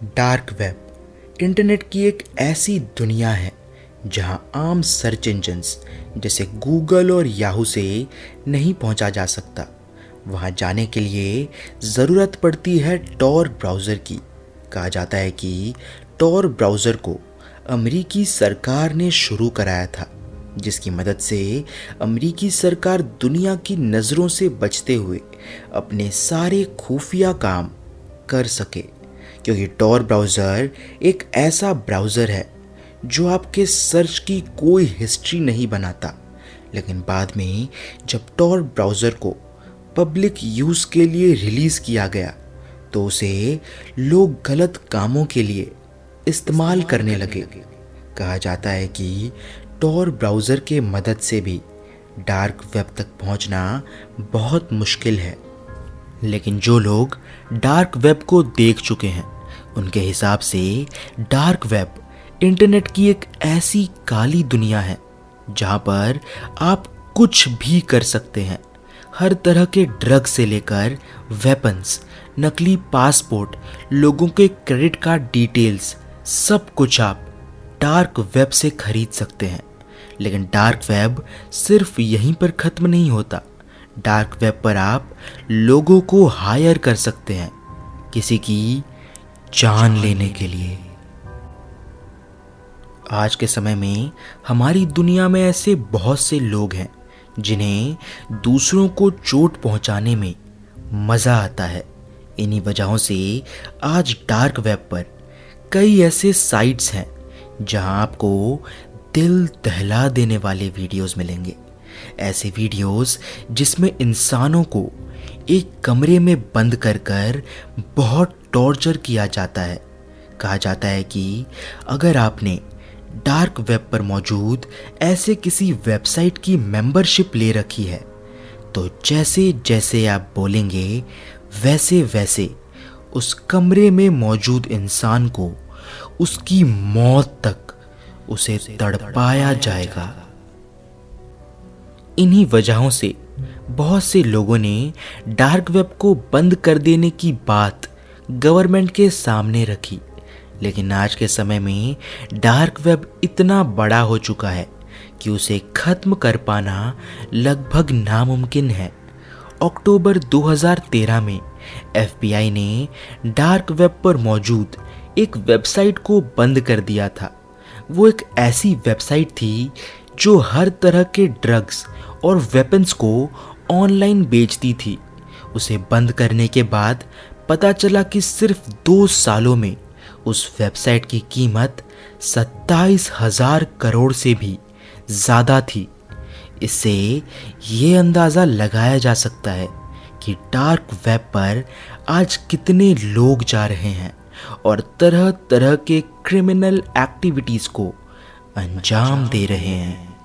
Dark web, internet की एक ऐसी दुनिया है जहाँ आम सर्च इंजन्स जैसे गूगल और याहू से नहीं पहुँचा जा सकता। वहाँ जाने के लिए ज़रूरत पड़ती है टॉर ब्राउज़र की। कहा जाता है कि टॉर ब्राउज़र को अमेरिकी सरकार ने शुरू कराया था, जिसकी मदद से अमेरिकी सरकार दुनिया की नज़रों से बचते हुए अपने सारे खुफिया काम कर सके। क्योंकि टॉर ब्राउज़र एक ऐसा ब्राउज़र है जो आपके सर्च की कोई हिस्ट्री नहीं बनाता। लेकिन बाद में जब टॉर ब्राउज़र को पब्लिक यूज़ के लिए रिलीज़ किया गया तो उसे लोग गलत कामों के लिए इस्तेमाल करने लगे। कहा जाता है कि टॉर ब्राउज़र के मदद से भी डार्क वेब तक पहुँचना बहुत मुश्किल है। लेकिन जो लोग डार्क वेब को देख चुके हैं, उनके हिसाब से डार्क वेब इंटरनेट की एक ऐसी काली दुनिया है, जहाँ पर आप कुछ भी कर सकते हैं। हर तरह के ड्रग से लेकर वेपन्स नकली पासपोर्ट लोगों के क्रेडिट कार्ड डिटेल्स सब कुछ आप डार्क वेब से खरीद सकते हैं। लेकिन डार्क वेब सिर्फ़ यहीं पर ख़त्म नहीं होता। डार्क वेब पर आप लोगों को हायर कर सकते हैं किसी की जान लेने के लिए। आज के समय में हमारी दुनिया में ऐसे बहुत से लोग हैं जिन्हें दूसरों को चोट पहुँचाने में मज़ा आता है। इन्हीं वजहों से आज डार्क वेब पर कई ऐसे साइट्स हैं जहाँ आपको दिल दहला देने वाले वीडियोस मिलेंगे। ऐसे वीडियोस जिसमें इंसानों को एक कमरे में बंद कर कर बहुत टॉर्चर किया जाता है। कहा जाता है कि अगर आपने डार्क वेब पर मौजूद ऐसे किसी वेबसाइट की मेंबरशिप ले रखी है तो जैसे जैसे आप बोलेंगे, वैसे वैसे उस कमरे में मौजूद इंसान को उसकी मौत तक उसे तड़पाया जाएगा। इन्हीं वजहों से बहुत से लोगों ने डार्क वेब को बंद कर देने की बात गवर्नमेंट के सामने रखी। लेकिन आज के समय में डार्क वेब इतना बड़ा हो चुका है कि उसे खत्म कर पाना लगभग नामुमकिन है। अक्टूबर 2013 में एफबीआई ने डार्क वेब पर मौजूद एक वेबसाइट को बंद कर दिया था। वो एक ऐसी वेबसाइट थी जो हर तरह के ड्रग्स और वेपन्स को ऑनलाइन बेचती थी। उसे बंद करने के बाद पता चला कि सिर्फ़ दो सालों में उस वेबसाइट की कीमत सत्ताईस हज़ार करोड़ से भी ज़्यादा थी। इससे ये अंदाज़ा लगाया जा सकता है कि डार्क वेब पर आज कितने लोग जा रहे हैं और तरह तरह के क्रिमिनल एक्टिविटीज़ को अंजाम दे रहे हैं।